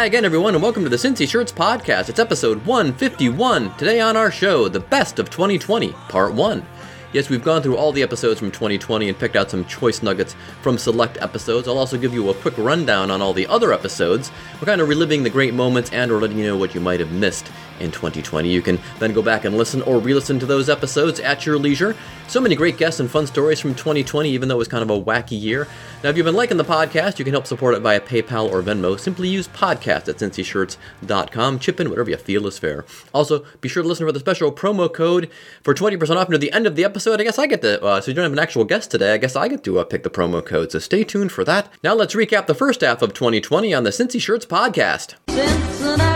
Hi again, everyone, and welcome to the Cincy Shirts Podcast. It's episode 151. Today on our show, the best of 2020, part one. Yes, we've gone through all the episodes from 2020 and picked out some choice nuggets from select episodes. I'll also give you a quick rundown on all the other episodes. We're kind of reliving the great moments and or letting you know what you might have missed in 2020. You can then go back and listen or re-listen to those episodes at your leisure. So many great guests and fun stories from 2020, even though it was kind of a wacky year. Now, if you've been liking the podcast, you can help support it via PayPal or Venmo. Simply use podcast at cincyshirts.com. Chip in whatever you feel is fair. Also, be sure to listen for the special promo code for 20% off near the end of the episode. I guess I get to, uh, so you don't have an actual guest today, I guess I get to uh, pick the promo code. So stay tuned for that. Now, let's recap the first half of 2020 on the Cincy Shirts podcast. Cincinnati,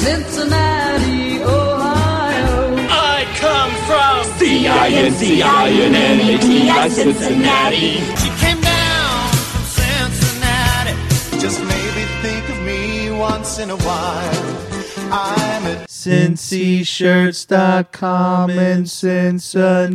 Cincinnati, Ohio. I come from C-I-N-C-I-N-N-A-T-I, Cincinnati. She came down from Cincinnati. Just maybe think of me once in a while. I'm a cincyshirts.com in Cincinnati.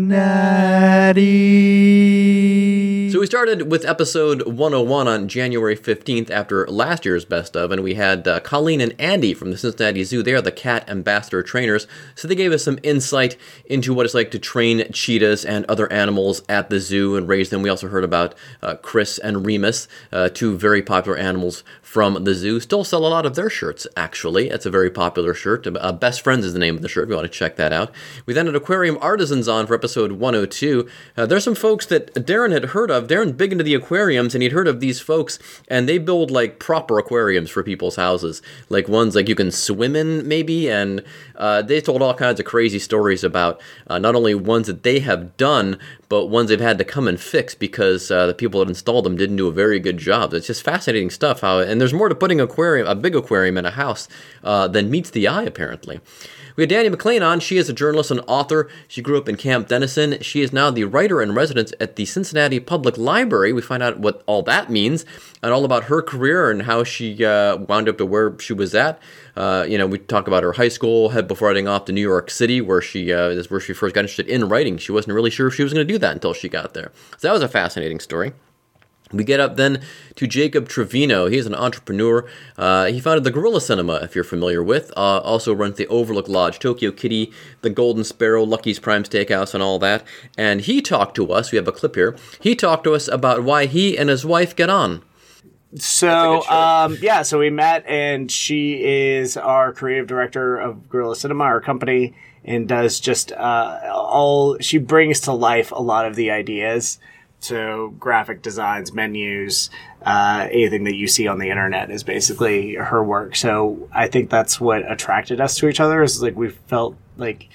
So we started with episode 101 on January 15th after last year's best of, and we had uh, Colleen and Andy from the Cincinnati Zoo. They are the cat ambassador trainers, so they gave us some insight into what it's like to train cheetahs and other animals at the zoo and raise them. We also heard about uh, Chris and Remus, uh, two very popular animals from the zoo. Still sell a lot of their shirts, actually. It's a very popular shirt. Uh, Best Friends is the name of the shirt if you want to check that out. We then had Aquarium Artisans on for episode 102. Uh, there's some folks that Darren had heard of. Darren's big into the aquariums, and he'd heard of these folks, and they build like proper aquariums for people's houses. Like ones like you can swim in, maybe, and uh, they told all kinds of crazy stories about uh, not only ones that they have done, but ones they've had to come and fix because uh, the people that installed them didn't do a very good job. It's just fascinating stuff. How and there's more to putting aquarium, a big aquarium in a house uh, than meets the eye. Apparently, we had Dani McClain on. She is a journalist and author. She grew up in Camp Dennison. She is now the writer in residence at the Cincinnati Public Library. We find out what all that means and all about her career and how she uh, wound up to where she was at. Uh, you know, we talk about her high school, head before heading off to New York City, where she uh, is where she first got interested in writing. She wasn't really sure if she was going to do that until she got there. So that was a fascinating story. We get up then to Jacob Trevino. He's an entrepreneur. Uh, he founded the Gorilla Cinema, if you're familiar with. Uh, also runs the Overlook Lodge, Tokyo Kitty, the Golden Sparrow, Lucky's Prime Steakhouse, and all that. And he talked to us. We have a clip here. He talked to us about why he and his wife get on. So um, yeah, so we met, and she is our creative director of Gorilla Cinema, our company, and does just uh, all. She brings to life a lot of the ideas. So graphic designs, menus, uh, anything that you see on the internet is basically her work. So I think that's what attracted us to each other. Is like we felt like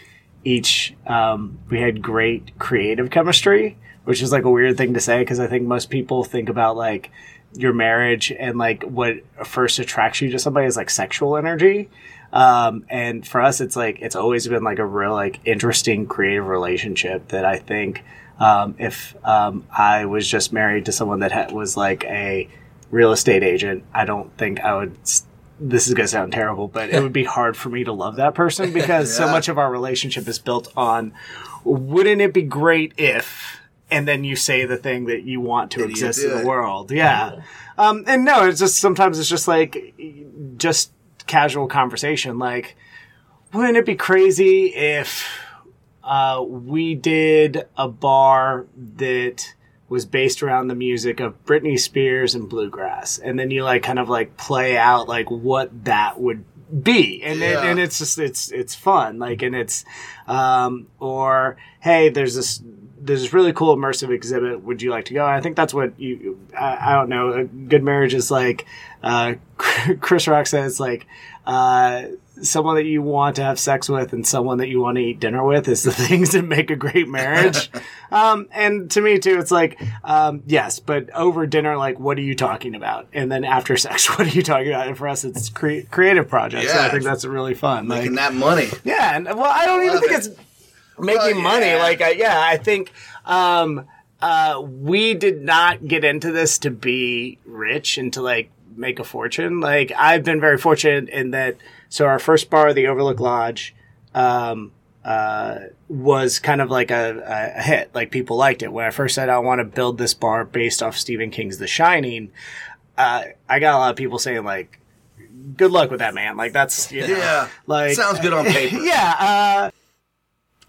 each um, we had great creative chemistry, which is like a weird thing to say because I think most people think about like your marriage and like what first attracts you to somebody is like sexual energy. Um, and for us, it's like it's always been like a real like interesting creative relationship that I think um, if um, I was just married to someone that ha- was like a real estate agent, I don't think I would. s- This is gonna sound terrible, but it would be hard for me to love that person because so much of our relationship is built on. Wouldn't it be great if? And then you say the thing that you want to exist in the world. Yeah. Um, and no, it's just sometimes it's just like just casual conversation. Like, wouldn't it be crazy if uh, we did a bar that was based around the music of Britney Spears and bluegrass, and then you like kind of like play out like what that would be, and it, and it's just it's it's fun, like, and it's um, or hey, there's this there's this really cool immersive exhibit. Would you like to go? I think that's what you. I, I don't know. A good marriage is like. Uh, Chris Rock says like uh, someone that you want to have sex with and someone that you want to eat dinner with is the things that make a great marriage. um, and to me too, it's like, um, yes, but over dinner, like, what are you talking about? And then after sex, what are you talking about? And for us, it's cre- creative projects. So I think that's really fun. Like, Making that money. yeah, and well, I don't even think it. it's making Well, money. Like, I, yeah, I think um, uh, we did not get into this to be rich and to like make a fortune. Like, I've been very fortunate in that. So our first bar, the Overlook Lodge, um, uh, was kind of like a, a hit. Like people liked it. When I first said I want to build this bar based off Stephen King's The Shining, uh, I got a lot of people saying like, "Good luck with that, man." Like that's you know, Yeah. like Sounds good on paper. yeah. Uh,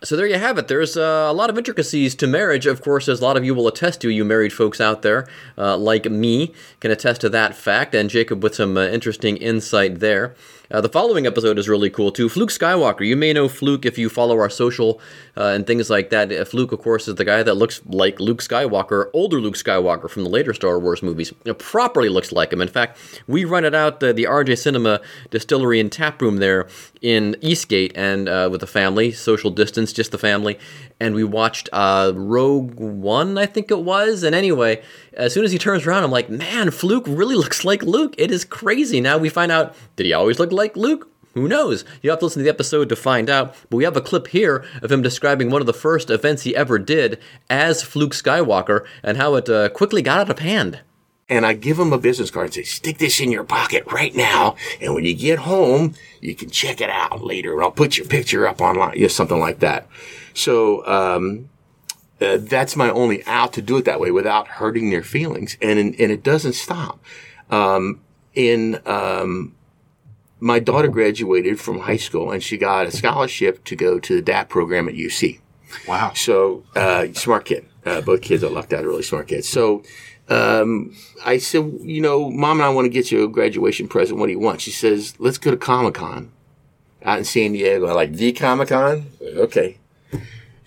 So there you have it. There's uh, a lot of intricacies to marriage. Of course, as a lot of you will attest to, you married folks out there, uh, like me, can attest to that fact. And Jacob with some uh, interesting insight there. Uh, the following episode is really cool too. Fluke Skywalker. You may know Fluke if you follow our social uh, and things like that. Uh, Fluke, of course, is the guy that looks like Luke Skywalker, older Luke Skywalker from the later Star Wars movies. Know, properly looks like him. In fact, we rented out uh, the RJ Cinema Distillery and Tap Room there in Eastgate and uh, with the family, social distance, just the family, and we watched uh, Rogue One, I think it was. And anyway, as soon as he turns around, I'm like, man, Fluke really looks like Luke. It is crazy. Now we find out, did he always look like Luke? Who knows? You have to listen to the episode to find out. But we have a clip here of him describing one of the first events he ever did as Fluke Skywalker and how it uh, quickly got out of hand. and I give him a business card and say, stick this in your pocket right now. And when you get home, you can check it out later. And I'll put your picture up online, yeah, something like that. So, um, uh, that's my only out to do it that way without hurting their feelings. And, and it doesn't stop. Um, in, um, my daughter graduated from high school and she got a scholarship to go to the DAP program at UC. Wow. So, uh, smart kid. Uh, both kids are lucked out, really smart kids. So, um, I said, you know, mom and I want to get you a graduation present. What do you want? She says, let's go to Comic Con out in San Diego. I'm like, the Comic Con? Okay.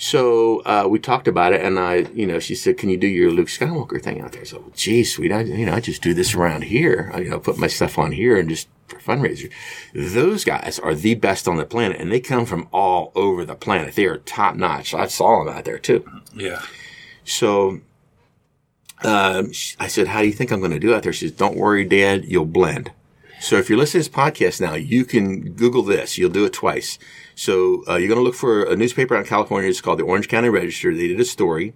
So, uh, we talked about it and I, you know, she said, can you do your Luke Skywalker thing out there? So, geez, sweet. I, you know, I just do this around here. I, you know, put my stuff on here and just for fundraiser. Those guys are the best on the planet and they come from all over the planet. They are top notch. I saw them out there too. Yeah. So um, I said, How do you think I'm going to do out there? She says, Don't worry, Dad, you'll blend. So if you're listening to this podcast now, you can Google this. You'll do it twice. So uh, you're going to look for a newspaper out in California. It's called the Orange County Register. They did a story.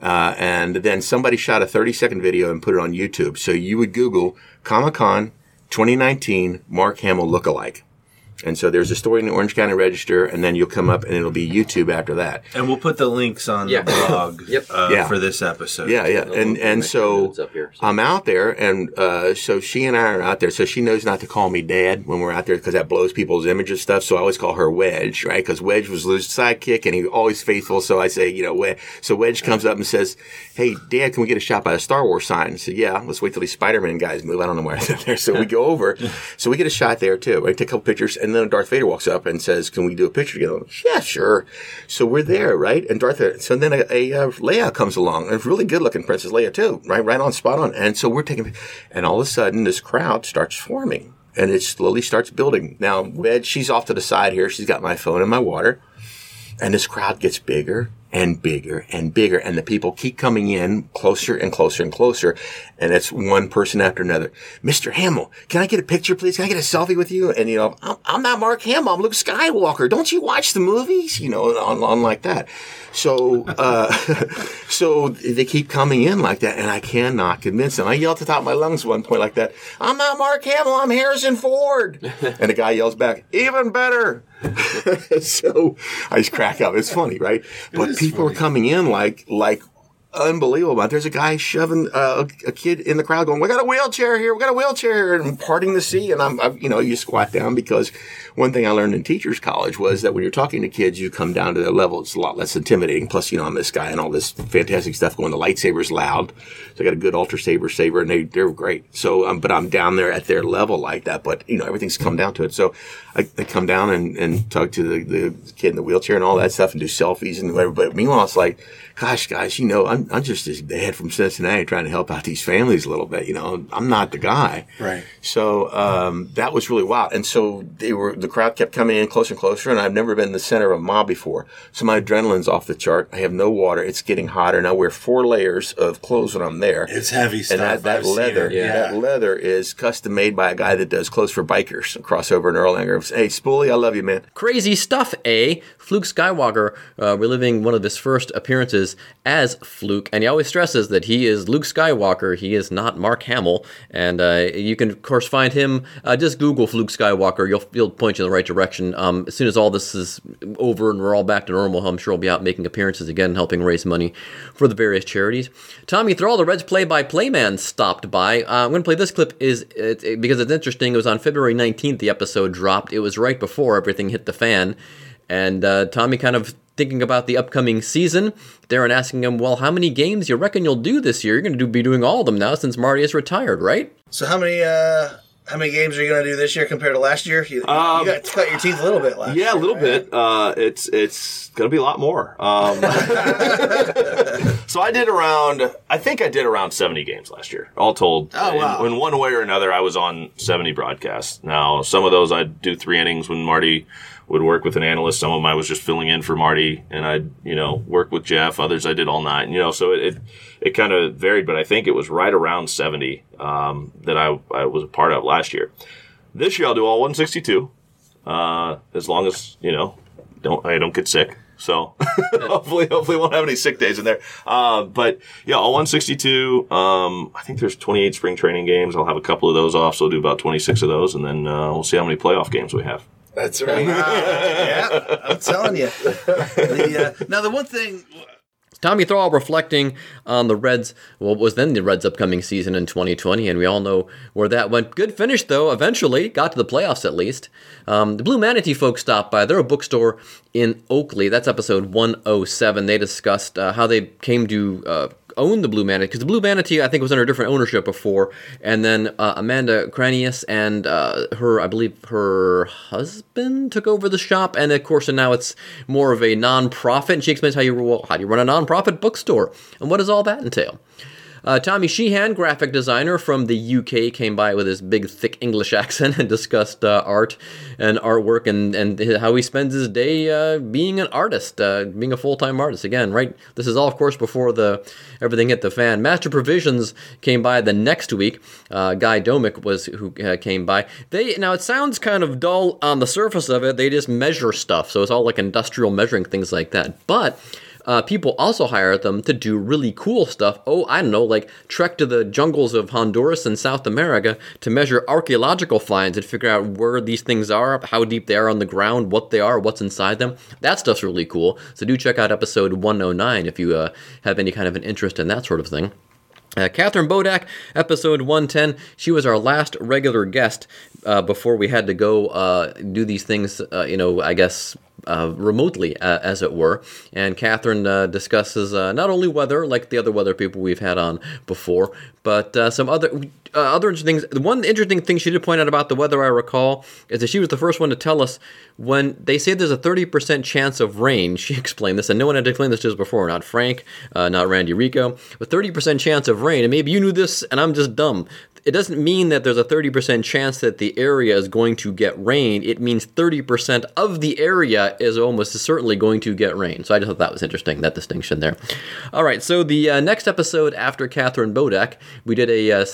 Uh, and then somebody shot a 30 second video and put it on YouTube. So you would Google Comic Con 2019 Mark Hamill lookalike. And so there's a story in the Orange County Register, and then you'll come up and it'll be YouTube after that. And we'll put the links on Yeah. the blog Yep. uh, Yeah. for this episode. Yeah, yeah, and and so up here, so- I'm out there, and uh, so she and I are out there. So she knows not to call me Dad when we're out there because that blows people's image and stuff. So I always call her Wedge, right? Because Wedge was Lou's sidekick, and he was always faithful. So I say, you know, Wedge. So Wedge comes up and says, "Hey, Dad, can we get a shot by the Star Wars sign?" I said, "Yeah, let's wait till these Spider-Man guys move. I don't know where they're there." So we go over, so we get a shot there too. I take a couple pictures, and then Darth Vader walks up and says, "Can we do a picture together?" Like, yeah, sure. So we're there, right? And Darth, so then a, a uh, Leia comes along, a really good-looking Princess Leia too, right? Right on, spot on. And so we're taking, and all of a sudden, this crowd starts forming, and it slowly starts building. Now, Wedge, she's off to the side here. She's got my phone and my water, and this crowd gets bigger and bigger and bigger, and the people keep coming in closer and closer and closer, and it's one person after another. Mr. Hamill, can I get a picture, please? Can I get a selfie with you? And you know, I'm, I'm not Mark Hamill. I'm Luke Skywalker. Don't you watch the movies? You know, on, on like that. So, uh, so they keep coming in like that, and I cannot convince them. I yell at the top of my lungs one point like that. I'm not Mark Hamill. I'm Harrison Ford. and the guy yells back, even better. so I just crack up. It's funny, right? But people are coming in like like unbelievable. There's a guy shoving uh, a, a kid in the crowd, going, "We got a wheelchair here. We got a wheelchair," here," and parting the sea. And I'm, I'm, you know, you squat down because one thing I learned in teachers college was that when you're talking to kids, you come down to their level. It's a lot less intimidating. Plus, you know, I'm this guy and all this fantastic stuff going. The lightsaber's loud, so I got a good ultra saber saber, and they they're great. So, um, but I'm down there at their level like that. But you know, everything's come down to it. So I, I come down and, and talk to the, the kid in the wheelchair and all that stuff and do selfies and whatever. But meanwhile, it's like, gosh, guys, you know, I'm I'm, I'm just this dad from Cincinnati trying to help out these families a little bit. You know, I'm not the guy. Right. So um, that was really wild. And so they were the crowd kept coming in closer and closer, and I've never been in the center of a mob before. So my adrenaline's off the chart. I have no water. It's getting hotter. And I wear four layers of clothes when I'm there. It's heavy stuff. and that, that leather, it. Yeah. that leather is custom made by a guy that does clothes for bikers. Crossover in Erlanger. Hey, Spoolie, I love you, man. Crazy stuff, eh? Fluke Skywalker uh, reliving one of his first appearances as Fluke, and he always stresses that he is Luke Skywalker. He is not Mark Hamill, and uh, you can of course find him. Uh, just Google Fluke Skywalker. You'll you'll point you in the right direction. Um, as soon as all this is over and we're all back to normal, I'm sure he'll be out making appearances again, helping raise money for the various charities. Tommy Thrall, the Reds play-by-play man, stopped by. Uh, I'm going to play this clip is it, it- because it's interesting. It was on February 19th. The episode dropped. It was right before everything hit the fan. And uh, Tommy kind of thinking about the upcoming season. Darren asking him, "Well, how many games you reckon you'll do this year? You're going to do, be doing all of them now since Marty is retired, right?" So how many uh how many games are you going to do this year compared to last year? You, you Um, got to cut your teeth a little bit last. Yeah, a little right? bit. Uh, it's it's gonna be a lot more. Um, so I did around. I think I did around seventy games last year, all told. Oh, wow. In, in one way or another, I was on seventy broadcasts. Now, some of those I'd do three innings when Marty would work with an analyst. Some of them I was just filling in for Marty, and I'd you know work with Jeff. Others I did all night. And, You know, so it it, it kind of varied, but I think it was right around seventy um, that I I was a part of last year. This year I'll do all 162 uh, as long as you know don't I don't get sick. So hopefully, hopefully, won't have any sick days in there. Uh, but yeah, all 162. Um, I think there's 28 spring training games. I'll have a couple of those off, so I'll do about 26 of those, and then uh, we'll see how many playoff games we have. That's right. yeah, I'm telling you. The, uh, now the one thing Tommy Thrall reflecting on the Reds, what was then the Reds' upcoming season in 2020, and we all know where that went. Good finish, though, eventually. Got to the playoffs at least. Um, the Blue Manatee folks stopped by. They're a bookstore in Oakley. That's episode 107. They discussed uh, how they came to uh, own the Blue Manatee, because the Blue Manatee, I think, was under different ownership before. And then uh, Amanda Cranius and uh, her, I believe, her husband took over the shop. And of course, and now it's more of a non-profit. And she explains how you well, how do you run a non-profit bookstore and what does all that entail. Uh, Tommy Sheehan, graphic designer from the UK, came by with his big, thick English accent and discussed uh, art and artwork and, and how he spends his day uh, being an artist, uh, being a full time artist. Again, right? This is all, of course, before the everything hit the fan. Master Provisions came by the next week. Uh, Guy Domick was who uh, came by. They now it sounds kind of dull on the surface of it. They just measure stuff, so it's all like industrial measuring things like that. But uh, people also hire them to do really cool stuff. Oh, I don't know, like trek to the jungles of Honduras and South America to measure archaeological finds and figure out where these things are, how deep they are on the ground, what they are, what's inside them. That stuff's really cool. So do check out episode 109 if you uh, have any kind of an interest in that sort of thing. Uh, Catherine Bodak, episode 110. She was our last regular guest uh, before we had to go uh, do these things, uh, you know, I guess uh, remotely, uh, as it were. And Catherine uh, discusses uh, not only weather, like the other weather people we've had on before, but uh, some other uh, other interesting things. The one interesting thing she did point out about the weather, I recall, is that she was the first one to tell us when they say there's a 30% chance of rain. She explained this, and no one had explained this to us before. Not Frank, uh, not Randy Rico, but 30% chance of rain. And maybe you knew this, and I'm just dumb. It doesn't mean that there's a 30% chance that the area is going to get rain. It means 30% of the area is almost certainly going to get rain. So I just thought that was interesting, that distinction there. All right, so the uh, next episode after Catherine Bodak, we did a uh,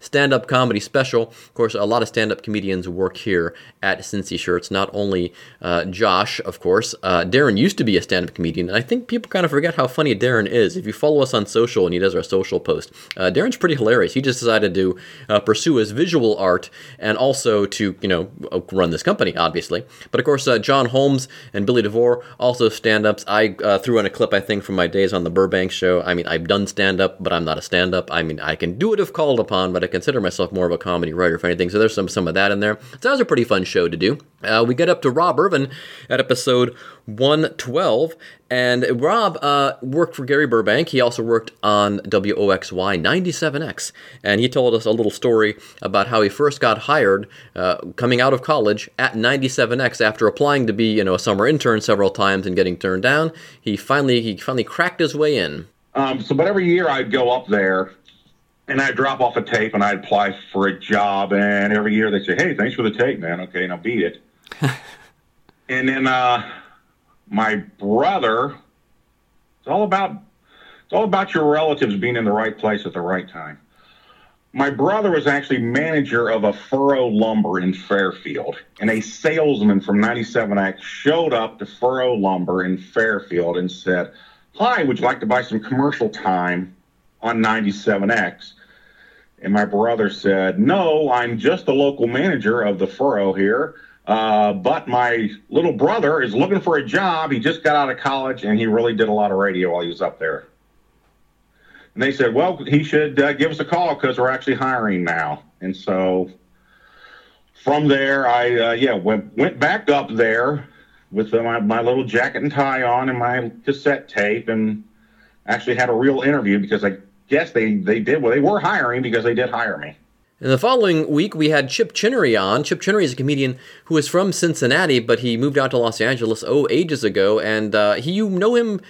Stand up comedy special. Of course, a lot of stand up comedians work here at Cincy Shirts, not only uh, Josh, of course. Uh, Darren used to be a stand up comedian, and I think people kind of forget how funny Darren is. If you follow us on social and he does our social post, uh, Darren's pretty hilarious. He just decided to uh, pursue his visual art and also to, you know, run this company, obviously. But of course, uh, John Holmes and Billy DeVore also stand ups. I uh, threw in a clip, I think, from my days on the Burbank show. I mean, I've done stand up, but I'm not a stand up. I mean, I can do it if called upon, but I consider myself more of a comedy writer, if anything. So there's some, some of that in there. So that was a pretty fun show to do. Uh, we get up to Rob Irvin at episode 112. And Rob uh, worked for Gary Burbank. He also worked on WOXY 97X. And he told us a little story about how he first got hired uh, coming out of college at 97X after applying to be, you know, a summer intern several times and getting turned down. He finally he finally cracked his way in. Um, so, but every year I'd go up there and I'd drop off a tape and I'd apply for a job. And every year they'd say, "Hey, thanks for the tape, man. Okay, now beat it." and then uh, my brother, it's all about it's all about your relatives being in the right place at the right time. My brother was actually manager of a furrow lumber in Fairfield, and a salesman from 97X showed up to furrow lumber in Fairfield and said, Hi, would you like to buy some commercial time on 97X? And my brother said, No, I'm just the local manager of the furrow here. Uh, but my little brother is looking for a job. He just got out of college and he really did a lot of radio while he was up there. And they said, well, he should uh, give us a call because we're actually hiring now. And so from there, I, uh, yeah, went, went back up there with my, my little jacket and tie on and my cassette tape and actually had a real interview because I guess they, they did, well, they were hiring because they did hire me. In the following week, we had Chip Chinnery on. Chip Chinnery is a comedian who is from Cincinnati, but he moved out to Los Angeles, oh, ages ago. And uh, he, you know him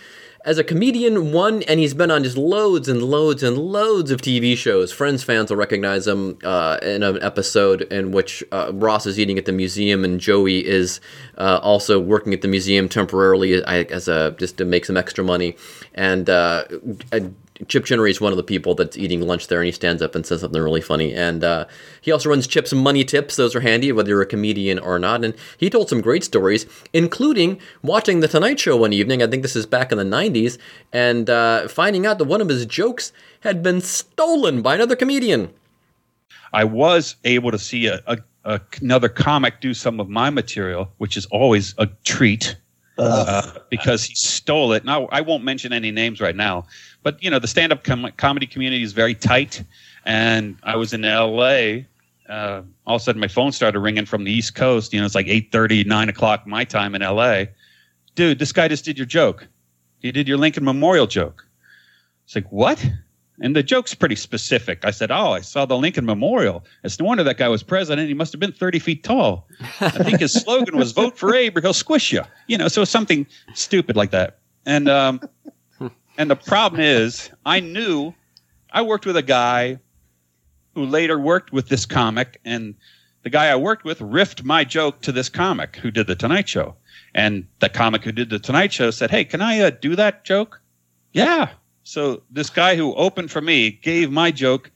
as a comedian, one, and he's been on just loads and loads and loads of TV shows. Friends fans will recognize him uh, in an episode in which uh, Ross is eating at the museum and Joey is uh, also working at the museum temporarily as a just to make some extra money. And uh, Chip Chinnery is one of the people that's eating lunch there, and he stands up and says something really funny. And uh, he also runs Chip's Money Tips; those are handy, whether you're a comedian or not. And he told some great stories, including watching The Tonight Show one evening. I think this is back in the '90s, and uh, finding out that one of his jokes had been stolen by another comedian. I was able to see a, a, a another comic do some of my material, which is always a treat. Uh, because he stole it. Now I won't mention any names right now, but you know the stand-up com- comedy community is very tight, and I was in L.A. Uh, all of a sudden, my phone started ringing from the East Coast. You know, it's like 8:30, 9 o'clock my time in L.A. Dude, this guy just did your joke. He did your Lincoln Memorial joke. It's like what? And the joke's pretty specific. I said, "Oh, I saw the Lincoln Memorial. It's no wonder that guy was president. He must have been 30 feet tall. I think his slogan was "Vote for Abe or he'll squish you." You know, so something stupid like that. And um, and the problem is, I knew I worked with a guy who later worked with this comic, and the guy I worked with riffed my joke to this comic who did the Tonight Show. And the comic who did the Tonight Show said, "Hey, can I uh, do that joke?" Yeah. So this guy who opened for me gave my joke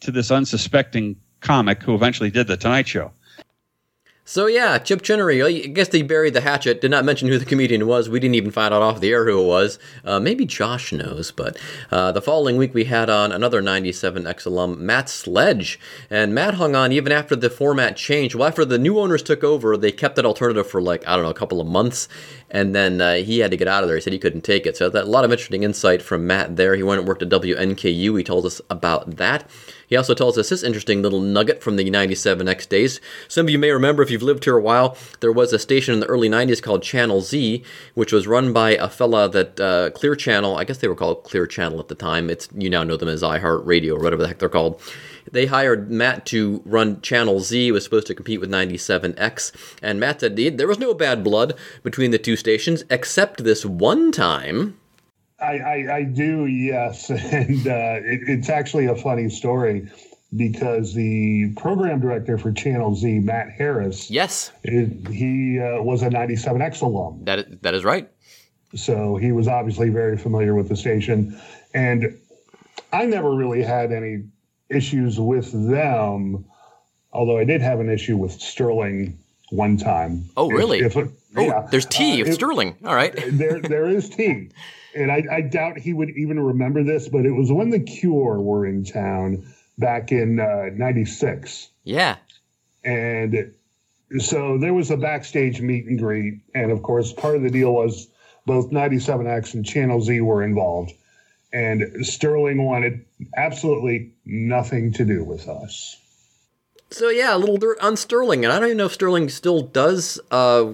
to this unsuspecting comic who eventually did the Tonight Show. So yeah, Chip Chinnery. I guess they buried the hatchet. Did not mention who the comedian was. We didn't even find out off the air who it was. Uh, maybe Josh knows. But uh, the following week we had on another 97X alum, Matt Sledge, and Matt hung on even after the format changed. Well, after the new owners took over, they kept that alternative for like I don't know a couple of months, and then uh, he had to get out of there. He said he couldn't take it. So that a lot of interesting insight from Matt there. He went and worked at WNKU. He told us about that. He also tells us this interesting little nugget from the 97X days. Some of you may remember, if you've lived here a while, there was a station in the early 90s called Channel Z, which was run by a fella that uh, Clear Channel, I guess they were called Clear Channel at the time. It's You now know them as iHeart Radio or whatever the heck they're called. They hired Matt to run Channel Z, was supposed to compete with 97X, and Matt said there was no bad blood between the two stations, except this one time. I, I, I do, yes. And uh, it, it's actually a funny story because the program director for Channel Z, Matt Harris, yes, it, he uh, was a 97X alum. That is, that is right. So he was obviously very familiar with the station. And I never really had any issues with them, although I did have an issue with Sterling one time. Oh, really? If, if, oh, yeah. there's tea Uh, with if- Sterling. All right. there there is tea. And I, I doubt he would even remember this, but it was when the Cure were in town back in uh, 96. Yeah. And so there was a backstage meet and greet. And of course, part of the deal was both 97X and Channel Z were involved. And Sterling wanted absolutely nothing to do with us. So yeah, a little dirt on Sterling, and I don't even know if Sterling still does uh,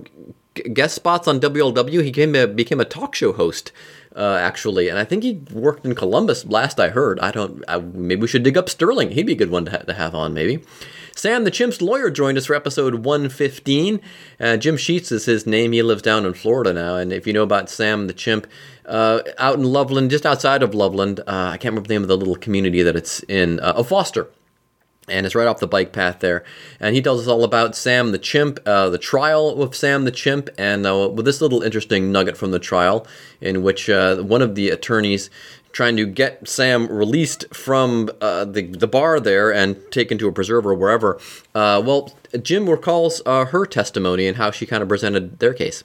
g- guest spots on WLW. He became a, became a talk show host, uh, actually, and I think he worked in Columbus. Last I heard, I don't. I, maybe we should dig up Sterling. He'd be a good one to, ha- to have on, maybe. Sam the Chimp's lawyer joined us for episode 115. Uh, Jim Sheets is his name. He lives down in Florida now. And if you know about Sam the Chimp, uh, out in Loveland, just outside of Loveland, uh, I can't remember the name of the little community that it's in, uh, oh, Foster and it's right off the bike path there. And he tells us all about Sam the Chimp, uh, the trial of Sam the Chimp, and uh, with this little interesting nugget from the trial, in which uh, one of the attorneys trying to get Sam released from uh, the the bar there and taken to a preserve or wherever. Uh, well, Jim recalls uh, her testimony and how she kind of presented their case.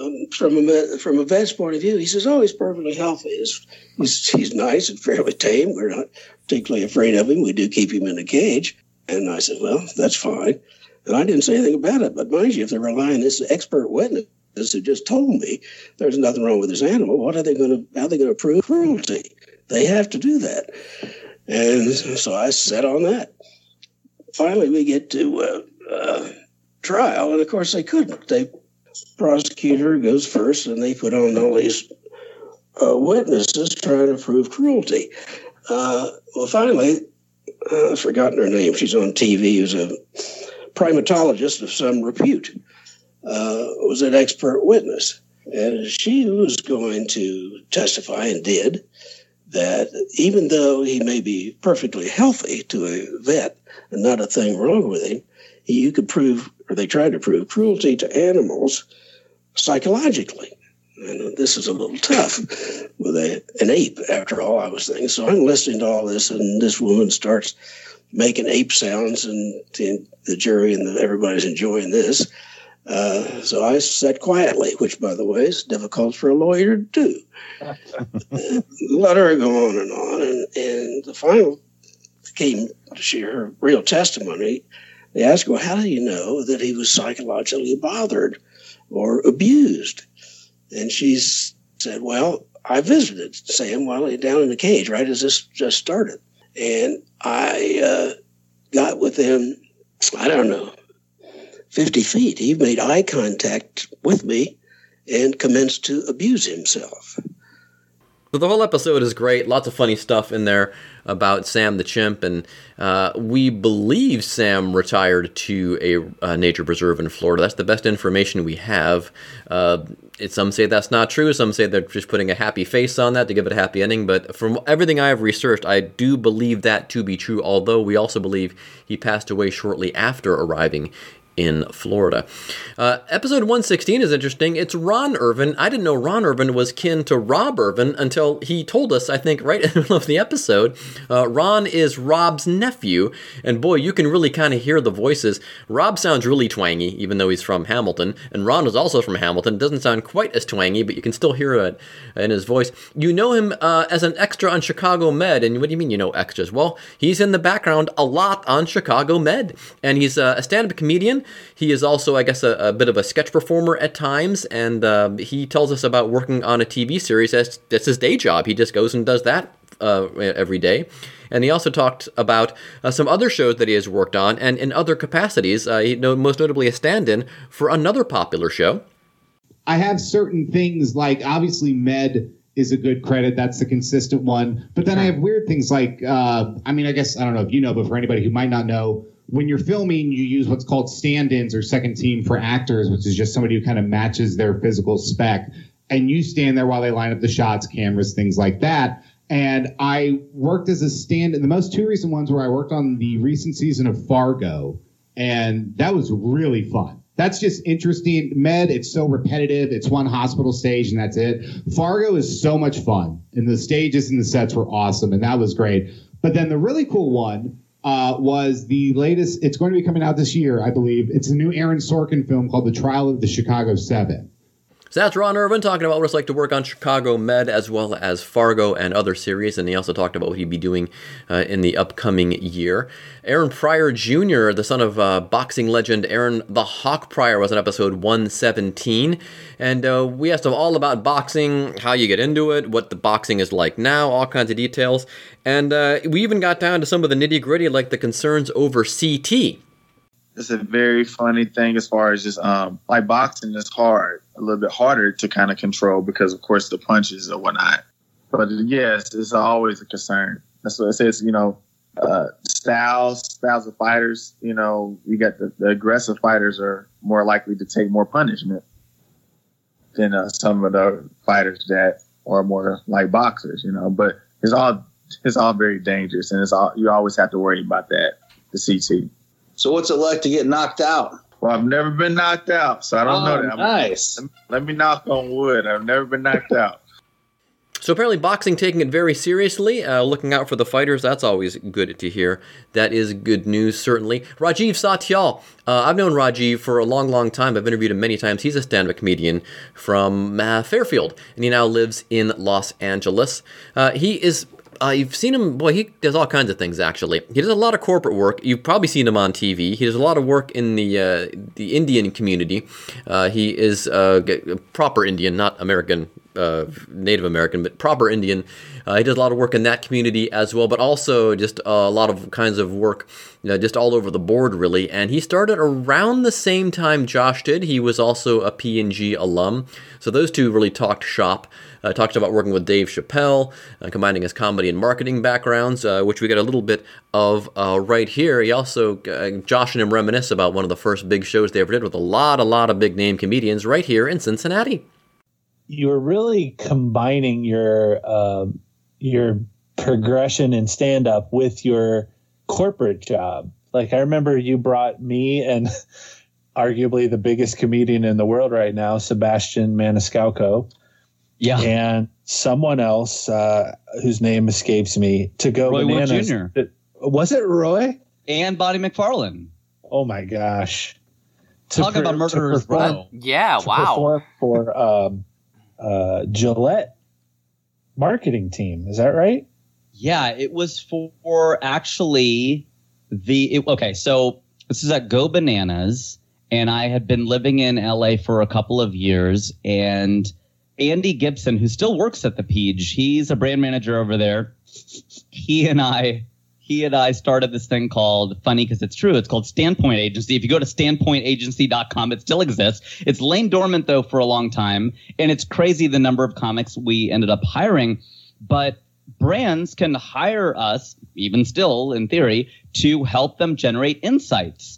Um, from a from a vet's point of view, he says, "Oh, he's perfectly healthy. He's he's, he's nice and fairly tame. We're not particularly afraid of him. We do keep him in a cage." And I said, "Well, that's fine." And I didn't say anything about it. But mind you, if they're relying on this expert witness who just told me there's nothing wrong with this animal, what are they going to? How are they going to prove cruelty? They have to do that. And so I sat on that. Finally, we get to uh, uh, trial, and of course they couldn't. They prosecutor goes first, and they put on all these uh, witnesses trying to prove cruelty. Uh, well, finally, uh, I've forgotten her name. She's on TV. Who's a primatologist of some repute. Uh, was an expert witness, and she was going to testify and did that even though he may be perfectly healthy to a vet and not a thing wrong with him, you could prove, or they tried to prove, cruelty to animals psychologically. And this is a little tough with a, an ape, after all, I was thinking. So I'm listening to all this, and this woman starts making ape sounds, and the, the jury and the, everybody's enjoying this. Uh, so I sat quietly, which, by the way, is difficult for a lawyer to do. Let her go on and on, and, and the final came to share her real testimony. They asked her, well, how do you know that he was psychologically bothered or abused? And she said, well, I visited Sam while he down in the cage, right as this just started. And I uh, got with him, I don't know, 50 feet. He made eye contact with me and commenced to abuse himself. The whole episode is great. Lots of funny stuff in there about Sam the chimp, and uh, we believe Sam retired to a uh, nature preserve in Florida. That's the best information we have. Uh, it, some say that's not true. Some say they're just putting a happy face on that to give it a happy ending. But from everything I have researched, I do believe that to be true. Although we also believe he passed away shortly after arriving in Florida. Uh, episode 116 is interesting. It's Ron Irvin. I didn't know Ron Irvin was kin to Rob Irvin until he told us, I think, right in the middle of the episode. Uh, Ron is Rob's nephew, and boy, you can really kind of hear the voices. Rob sounds really twangy, even though he's from Hamilton, and Ron is also from Hamilton. Doesn't sound quite as twangy, but you can still hear it in his voice. You know him uh, as an extra on Chicago Med, and what do you mean you know extras? Well, he's in the background a lot on Chicago Med, and he's uh, a stand-up comedian. He is also, I guess, a, a bit of a sketch performer at times, and uh, he tells us about working on a TV series. That's, that's his day job. He just goes and does that uh, every day. And he also talked about uh, some other shows that he has worked on, and in other capacities, uh, he, most notably a stand-in for another popular show. I have certain things like obviously Med is a good credit. That's the consistent one. But then I have weird things like, uh, I mean, I guess I don't know if you know, but for anybody who might not know, when you're filming, you use what's called stand-ins or second team for actors, which is just somebody who kind of matches their physical spec. And you stand there while they line up the shots, cameras, things like that. And I worked as a stand-in. The most two recent ones where I worked on the recent season of Fargo, and that was really fun. That's just interesting. Med, it's so repetitive. It's one hospital stage and that's it. Fargo is so much fun, and the stages and the sets were awesome, and that was great. But then the really cool one uh, was the latest. It's going to be coming out this year, I believe. It's a new Aaron Sorkin film called The Trial of the Chicago Seven. So that's Ron Irvin talking about what it's like to work on Chicago Med as well as Fargo and other series, and he also talked about what he'd be doing uh, in the upcoming year. Aaron Pryor Jr., the son of uh, boxing legend Aaron the Hawk Pryor, was in episode 117, and uh, we asked him all about boxing, how you get into it, what the boxing is like now, all kinds of details, and uh, we even got down to some of the nitty gritty, like the concerns over CT. It's a very funny thing as far as just um like boxing is hard a little bit harder to kind of control because of course the punches and whatnot but yes it's always a concern that's what it says you know uh, styles, styles of fighters. You know, you got the, the aggressive fighters are more likely to take more punishment than uh, some of the fighters that are more like boxers. You know, but it's all it's all very dangerous, and it's all you always have to worry about that. The CT. So what's it like to get knocked out? Well, I've never been knocked out, so I don't Oh, know that. I'm- nice. Let me knock on wood. I've never been knocked out. So apparently, boxing taking it very seriously, uh, looking out for the fighters. That's always good to hear. That is good news, certainly. Rajiv Satyal. Uh, I've known Rajiv for a long, long time. I've interviewed him many times. He's a stand-up comedian from uh, Fairfield, and he now lives in Los Angeles. Uh, he is. Uh, you've seen him. Boy, he does all kinds of things. Actually, he does a lot of corporate work. You've probably seen him on TV. He does a lot of work in the uh, the Indian community. Uh, he is a g- proper Indian, not American, uh, Native American, but proper Indian. Uh, he does a lot of work in that community as well, but also just a lot of kinds of work, you know, just all over the board, really. And he started around the same time Josh did. He was also a P&G alum, so those two really talked shop. Uh, talked about working with Dave Chappelle, uh, combining his comedy and marketing backgrounds, uh, which we get a little bit of uh, right here. He also, Josh and him reminisce about one of the first big shows they ever did with a lot, a lot of big name comedians right here in Cincinnati. You're really combining your um, your progression in stand up with your corporate job. Like I remember you brought me and arguably the biggest comedian in the world right now, Sebastian Maniscalco. Yeah. And someone else uh, whose name escapes me to go Roy Wood. Jr.. Was it Roy? And Body McFarlane. Oh my gosh. Talk about to murderer's perform- row. Yeah, to wow. for um, uh, Gillette marketing team. Is that right? Yeah, it was for actually the it, okay. So this is at Go Bananas, and I had been living in LA for a couple of years, and Andy Gibson, who still works at the Peach, he's a brand manager over there. He and I. He and I started this thing called funny because it's true. It's called Standpoint Agency. If you go to standpointagency.com, it still exists. It's lain dormant though for a long time, and it's crazy the number of comics we ended up hiring. But brands can hire us, even still in theory, to help them generate insights.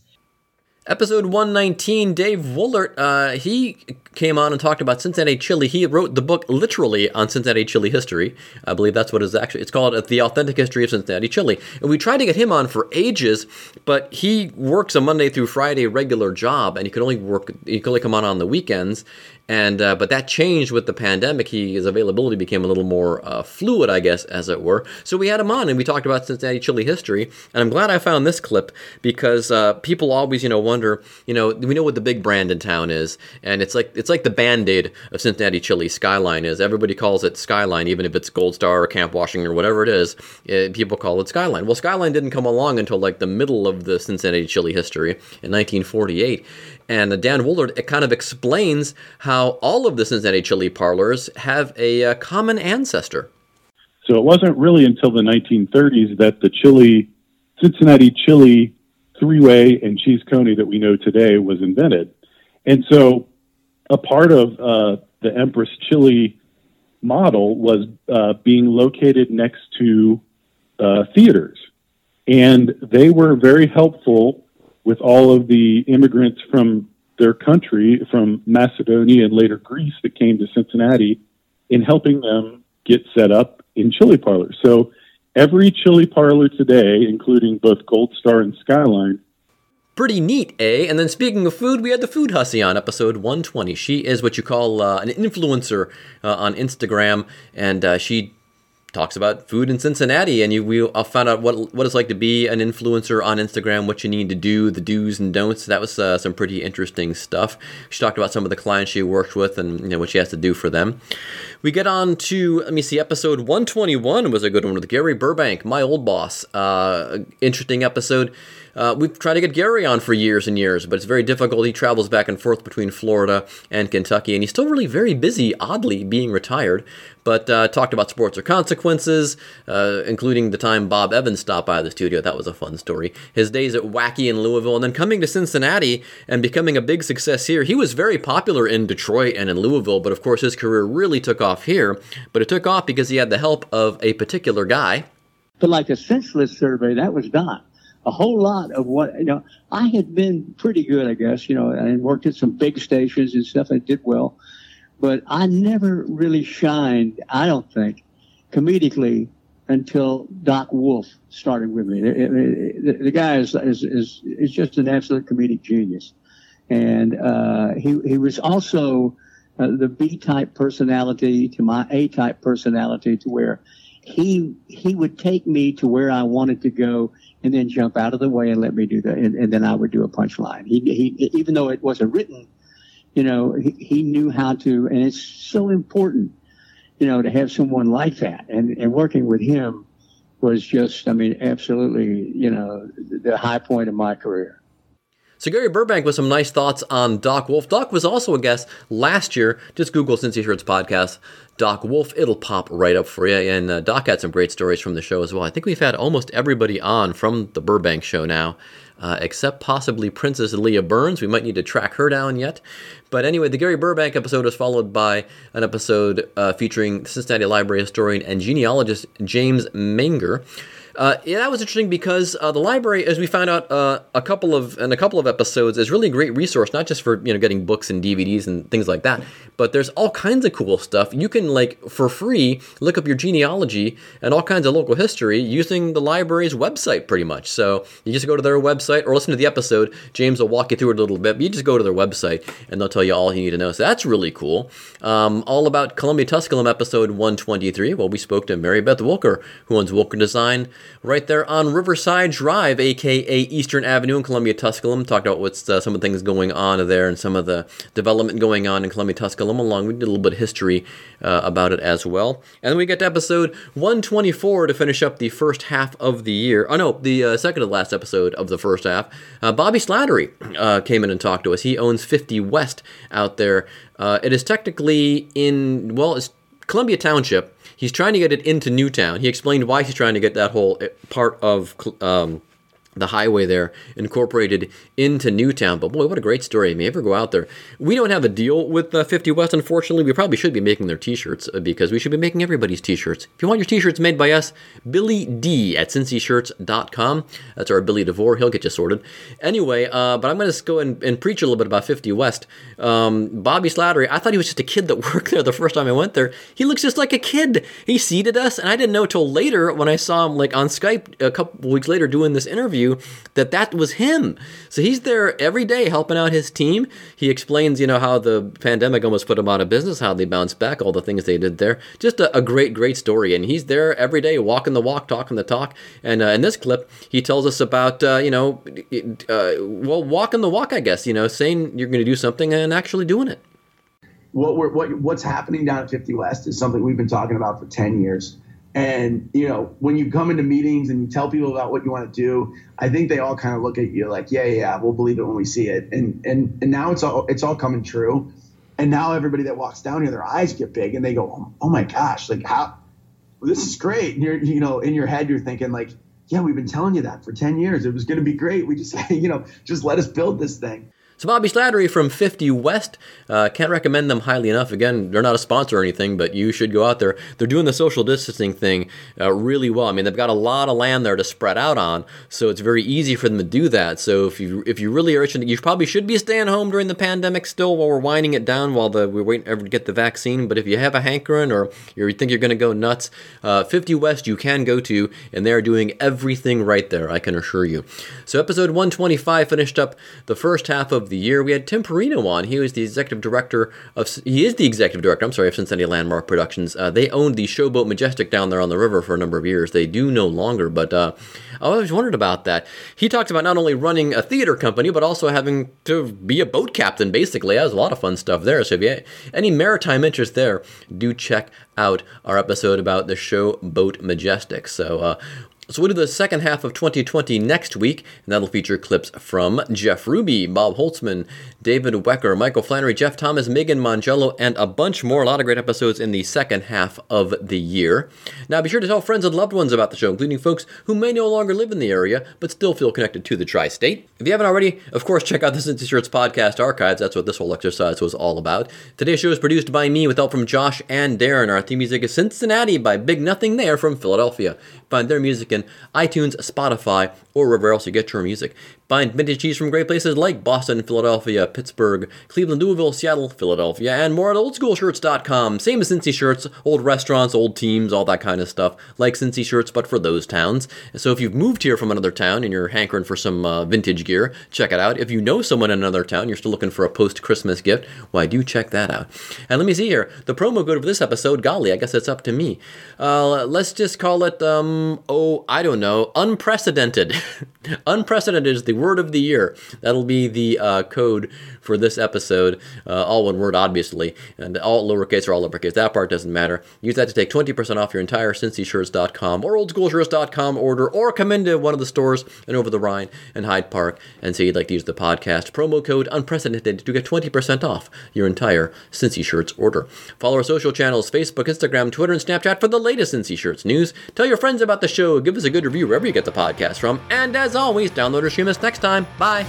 Episode 119, Dave Woellert, uh, he came on and talked about Cincinnati chili. He wrote the book literally on Cincinnati chili history. I believe that's what it's actually. It's called The Authentic History of Cincinnati Chili. And we tried to get him on for ages, but he works a Monday through Friday regular job, and he could only work. He could only come on on the weekends. And uh, but that changed with the pandemic. He, his availability became a little more uh, fluid, I guess, as it were. So we had him on, and we talked about Cincinnati chili history. And I'm glad I found this clip because uh, people always, you know, wonder, you know, we know what the big brand in town is, and it's like it's like the band-aid of Cincinnati chili. Skyline is. Everybody calls it Skyline, even if it's Gold Star or Camp Washington or whatever it is. uh people call it Skyline. Well, Skyline didn't come along until like the middle of the Cincinnati chili history in 1948. And uh, Dann Woellert it kind of explains how all of the Cincinnati chili parlors have a uh, common ancestor. So it wasn't really until the 1930s that the chili, Cincinnati chili three way and cheese coney that we know today was invented. And so a part of uh, the Empress chili model was uh, being located next to uh, theaters. And they were very helpful with all of the immigrants from their country, from Macedonia and later Greece, that came to Cincinnati in helping them get set up in chili parlors. So every chili parlor today, including both Gold Star and Skyline, Pretty neat, eh? And then speaking of food, we had the Food Hussy on episode 120. She is what you call uh, an influencer uh, on Instagram, and uh, she talks about food in Cincinnati. And you we uh, found out what what it's like to be an influencer on Instagram, what you need to do, the do's and don'ts. That was uh, some pretty interesting stuff. She talked about some of the clients she worked with and you know what she has to do for them. We get on to let me see, episode 121 was a good one with Gary Burbank, my old boss. Uh, interesting episode. Uh, we've tried to get Gary on for years and years, but it's very difficult. He travels back and forth between Florida and Kentucky, and he's still really very busy, oddly, being retired. But uh, talked about sports or consequences, uh, including the time Bob Evans stopped by the studio. That was a fun story. His days at WAKY in Louisville, and then coming to Cincinnati and becoming a big success here. He was very popular in Detroit and in Louisville, but of course his career really took off here. But it took off because he had the help of a particular guy. But like a senseless survey, that was not a whole lot of what you know. I had been pretty good, I guess, you know, and worked at some big stations and stuff. and did well, but I never really shined. I don't think comedically until Doc Wolf started with me. It- The, the guy is, is is is just an absolute comedic genius, and uh, he he was also uh, the B type personality to my A type personality, to where he he would take me to where I wanted to go, and then jump out of the way and let me do that, and, and then I would do a punchline. He he even though it wasn't written, you know, he, he knew how to, and it's so important you know, to have someone like that and, and working with him was just, I mean, absolutely, you know, the high point of my career. So Gary Burbank with some nice thoughts on Doc Wolf. Doc was also a guest last year. Just Google Cincy Shirts podcast, Doc Wolf. It'll pop right up for you. And uh, Doc had some great stories from the show as well. I think we've had almost everybody on from the Burbank show now, uh, except possibly Princess Leah Burns. We might need to track her down yet. But anyway, the Gary Burbank episode was followed by an episode uh, featuring Cincinnati Library historian and genealogist James Menger. Uh, yeah, that was interesting because uh, the library, as we found out uh, a couple of in a couple of episodes, is really a great resource, not just for you know getting books and DVDs and things like that, but there's all kinds of cool stuff. You can like for free look up your genealogy and all kinds of local history using the library's website, pretty much. So you just go to their website or listen to the episode. James will walk you through it a little bit. But you just go to their website and they'll tell you all you need to know. So that's really cool. Um, all about Columbia Tusculum episode 123. Well, we spoke to Mary Beth Wilker, who owns Wilker Design right there on Riverside Drive, aka Eastern Avenue in Columbia Tusculum. Talked about what's uh, some of the things going on there and some of the development going on in Columbia Tusculum. Along, we did a little bit of history uh, about it as well. And then we get to episode 124 to finish up the first half of the year. Oh no, the uh, second to last episode of the first half. Uh, Bobby Slattery uh, came in and talked to us. He owns 50 West out there. Uh, it is technically in well, it's Columbia Township. He's trying to get it into Newtown. He explained why he's trying to get that whole uh, part of um, the highway there incorporated into Newtown. But boy, what a great story. If you ever go out there, we don't have a deal with uh, 50 West, unfortunately. We probably should be making their t shirts uh, because we should be making everybody's t shirts. If you want your t shirts made by us, Billy D at cincyshirts.com. That's our Billy DeVore. He'll get you sorted. Anyway, uh, but I'm going to go and, and preach a little bit about 50 West. Um, Bobby Slattery, I thought he was just a kid that worked there the first time I went there. He looks just like a kid. He seated us, and I didn't know till later when I saw him like on Skype a couple weeks later doing this interview that that was him. So he's there every day helping out his team. He explains, you know, how the pandemic almost put him out of business, how they bounced back, all the things they did there. Just a, a great, great story. And he's there every day, walking the walk, talking the talk. And uh, in this clip, he tells us about, uh, you know, uh, well, walking the walk, I guess, you know, saying you're going to do something and actually doing it. what we're what what's happening down at 50 West is something we've been talking about for 10 years. And you know, when you come into meetings and you tell people about what you want to do, I think they all kind of look at you like, yeah, yeah, we'll believe it when we see it. And and and now it's all it's all coming true. And now everybody that walks down here, their eyes get big and they go, oh, my gosh, like how this is great. And you're you know in your head you're thinking like, yeah, we've been telling you that for 10 years. It was going to be great. We just you know just let us build this thing. So Bobby Slattery from 50 West, uh, can't recommend them highly enough. Again, they're not a sponsor or anything, but you should go out there. They're doing the social distancing thing uh, really well. I mean, they've got a lot of land there to spread out on, so it's very easy for them to do that. So if you if you really are itching, you probably should be staying home during the pandemic still while we're winding it down while the we're waiting to get the vaccine. But if you have a hankering or you think you're going to go nuts, uh, 50 West you can go to, and they are doing everything right there. I can assure you. So episode 125 finished up the first half of the year. We had Tim Perrino on. He was the executive director of. He is the executive director. I'm sorry of Cincinnati Landmark Productions. Uh, they owned the Showboat Majestic down there on the river for a number of years. They do no longer, but uh, I always wondered about that. He talks about not only running a theater company, but also having to be a boat captain. Basically, that was a lot of fun stuff there. So if you have any maritime interest there, do check out our episode about the Showboat Majestic. So. Uh, so we'll do the second half of 2020 next week, and that'll feature clips from Jeff Ruby, Bob Holtzman, David Wecker, Michael Flannery, Jeff Thomas, Megan Mangello, and a bunch more. A lot of great episodes in the second half of the year. Now be sure to tell friends and loved ones about the show, including folks who may no longer live in the area, but still feel connected to the tri-state. If you haven't already, of course, check out the Cincy Shirts podcast archives. That's what this whole exercise was all about. Today's show is produced by me with help from Josh and Darren. Our theme music is Cincinnati by Big Nothing They're from Philadelphia. Find their music in iTunes, Spotify, or wherever else you get your music. Find vintage cheese from great places like Boston, Philadelphia, Pittsburgh, Cleveland, Louisville, Seattle, Philadelphia, and more at oldschoolshirts.com. Same as Cincy shirts, old restaurants, old teams, all that kind of stuff, like Cincy shirts, but for those towns. So if you've moved here from another town and you're hankering for some uh, vintage gear, check it out. If you know someone in another town, you're still looking for a post Christmas gift, why do check that out. And let me see here, the promo code for this episode, golly, I guess it's up to me. Uh, let's just call it, um, oh, I don't know, unprecedented. unprecedented is the word of the year. That'll be the uh, code for this episode. Uh, all one word, obviously, and all lowercase or all uppercase. That part doesn't matter. Use that to take 20% off your entire CincyShirts.com or OldSchoolShirts.com order, or come into one of the stores in Over the Rhine and Hyde Park and say you'd like to use the podcast promo code unprecedented to get 20% off your entire Cincy Shirts order. Follow our social channels Facebook, Instagram, Twitter, and Snapchat for the latest Cincy Shirts news. Tell your friends about the show. Give us a good review wherever you get the podcast from. And as always, download or stream us next time. Bye.